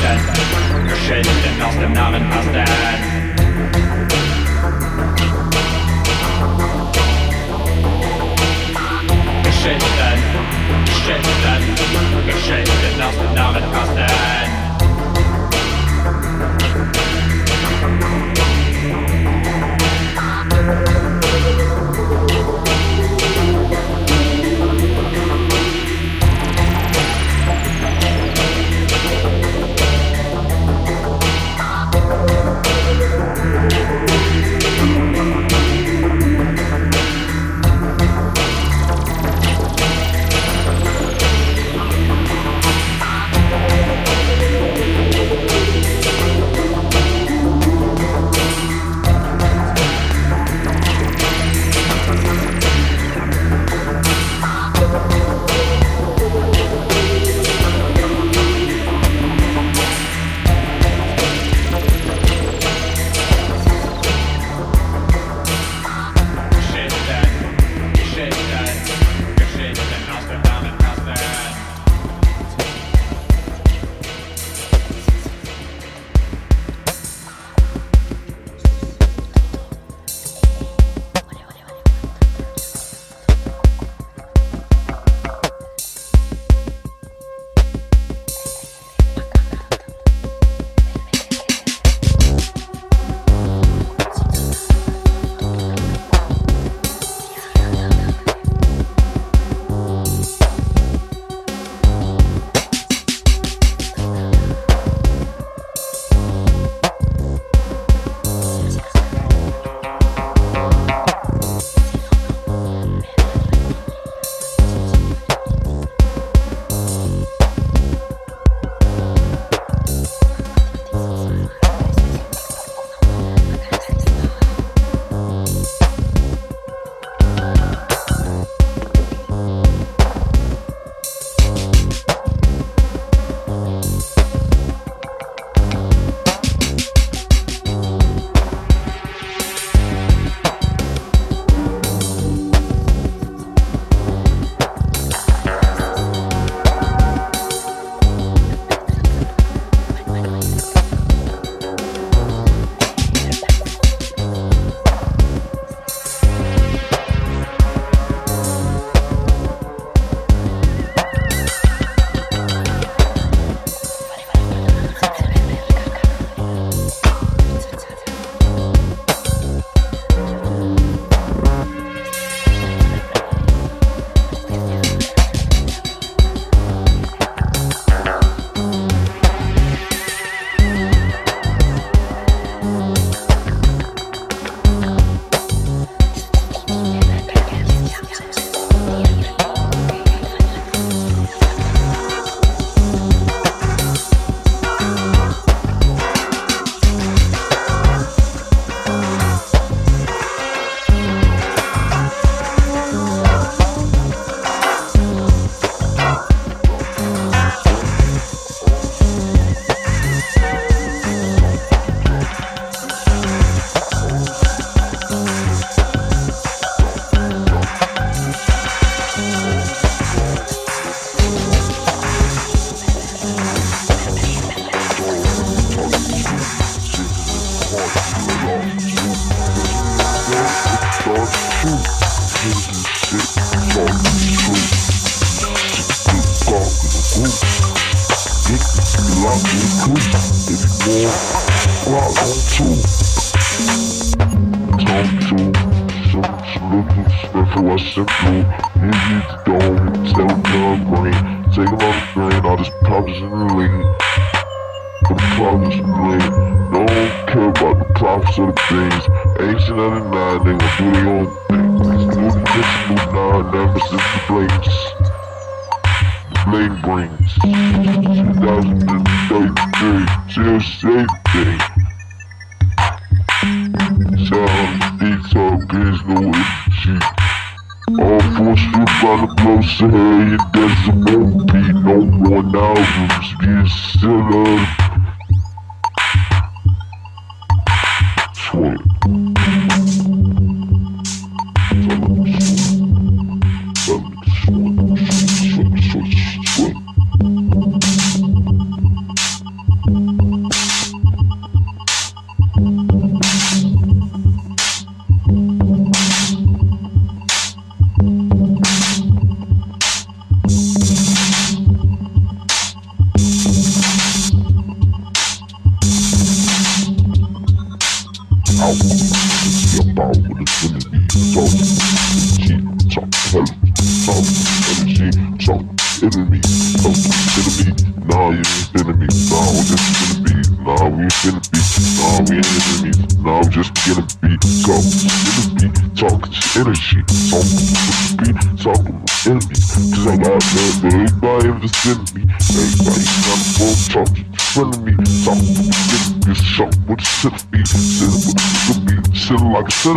Geschichten, Geschichten aus dem Namen Astan. Geschichten, Geschichten,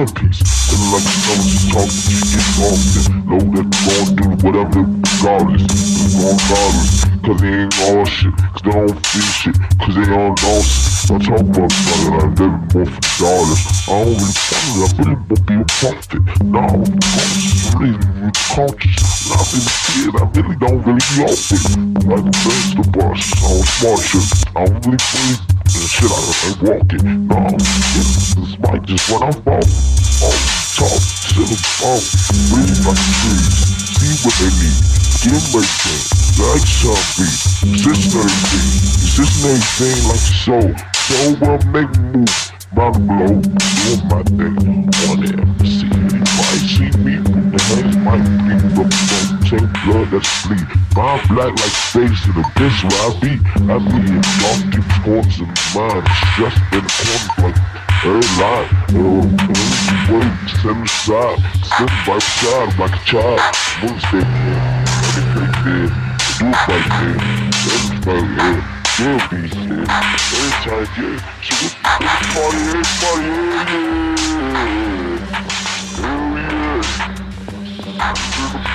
a centerpiece, sitting like a cellar, talk, you get off it, know that you gon' do whatever regardless, you gon' regardless, cause they ain't all shit, cause they don't feel shit, cause they all know shit. I talk about something I live more for dollars, I don't really want it, I really won't be a prophet, no, I'm conscious, really, really conscious, and I really see I really don't really be open, like best of us, I don't smart shit, I don't really believe the shit out of her walking. No, this, this mic just when I'm on. On top, to the phone. Read like trees, see what they need. Get making, like something. Sister thing, sister thing like soul. So well make move, round blow, doing my thing on MC. You see me with the hands, might be the same blood that's bleed. My black like face in the bitch where I be. I be in deep corners of mind. Just in corners like every line. Oh, way, send aside. Send by side like a child. Stay here. Everything there. Do it like there. Everybody here. Yeah, be here. Every time, yeah. So what's the party? Everybody, yeah, yeah. Hell yeah.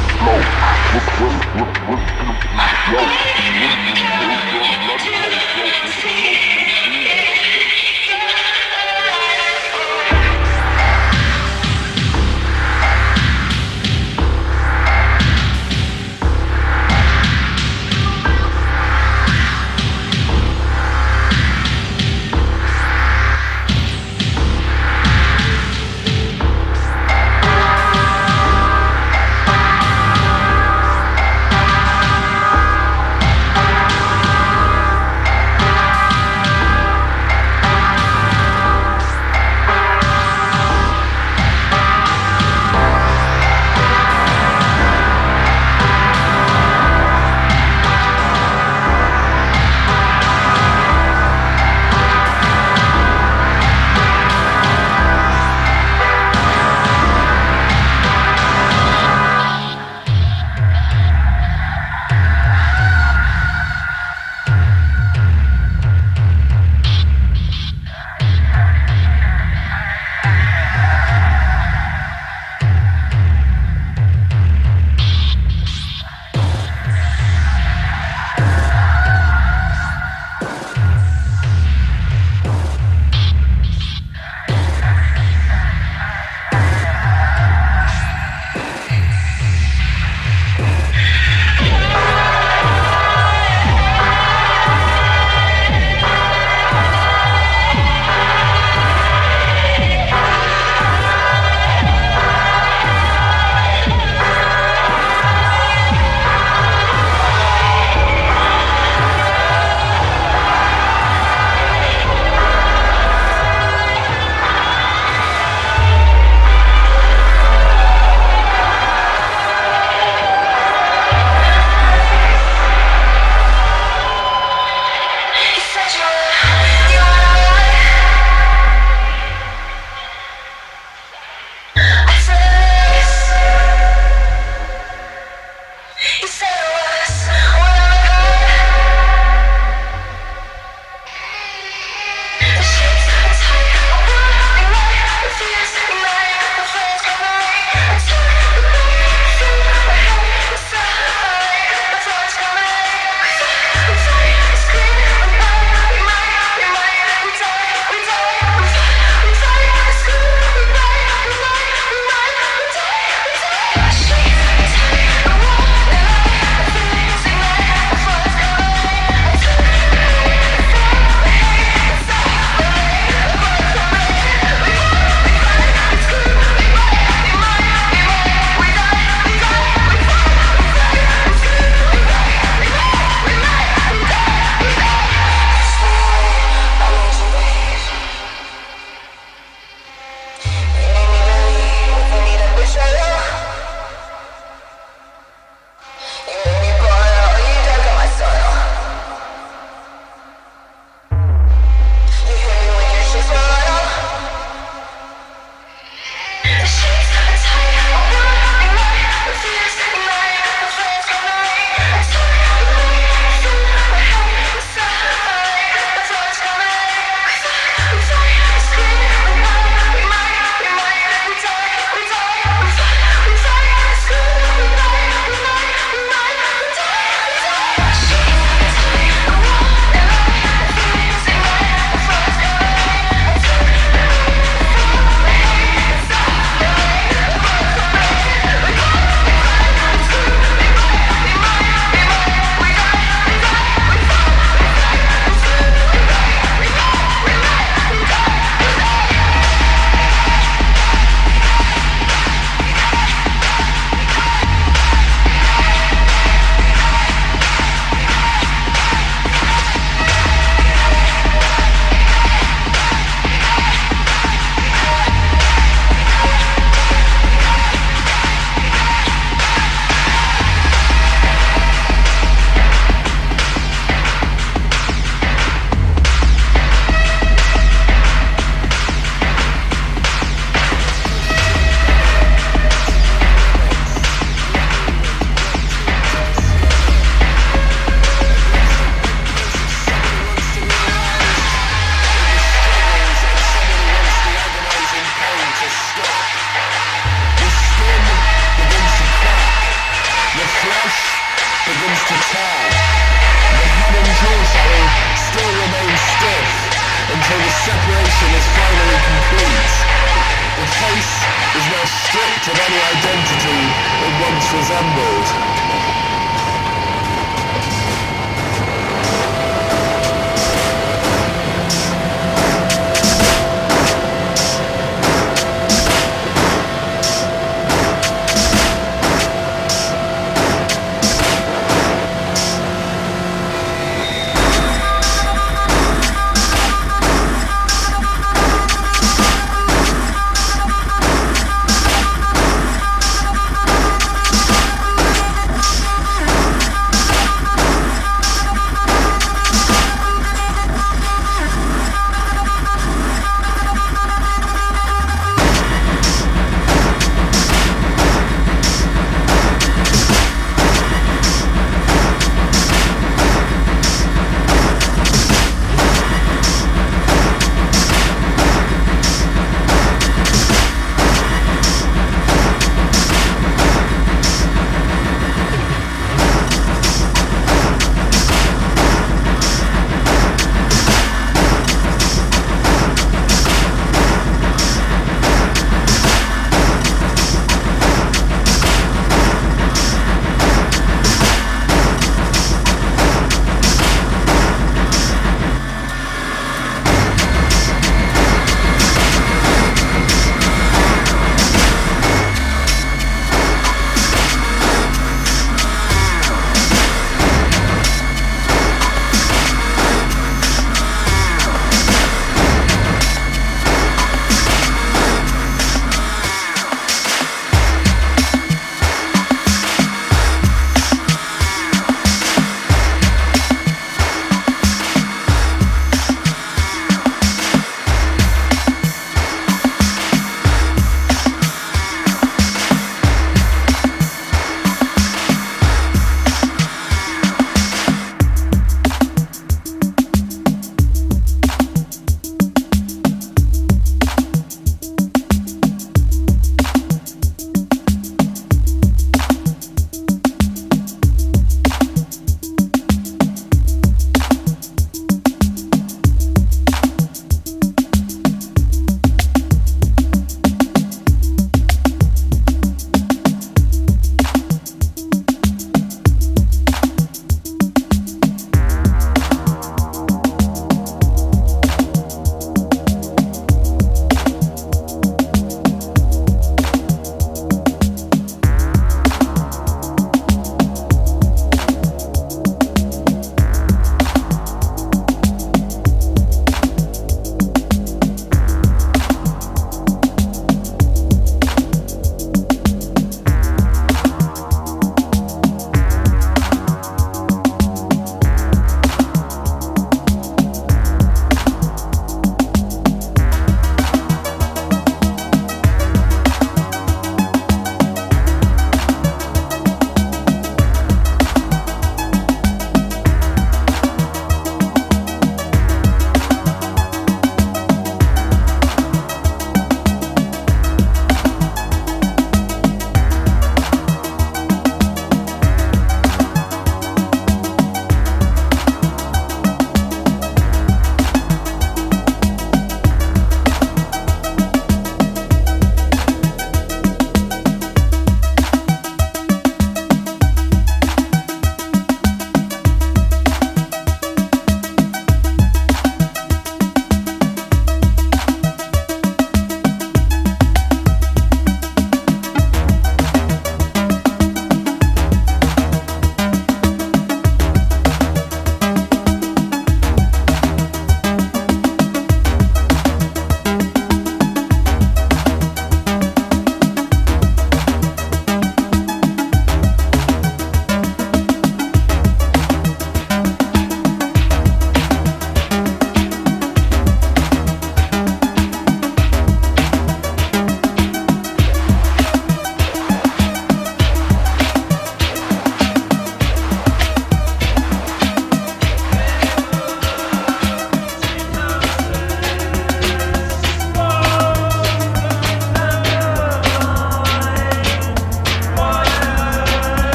flow.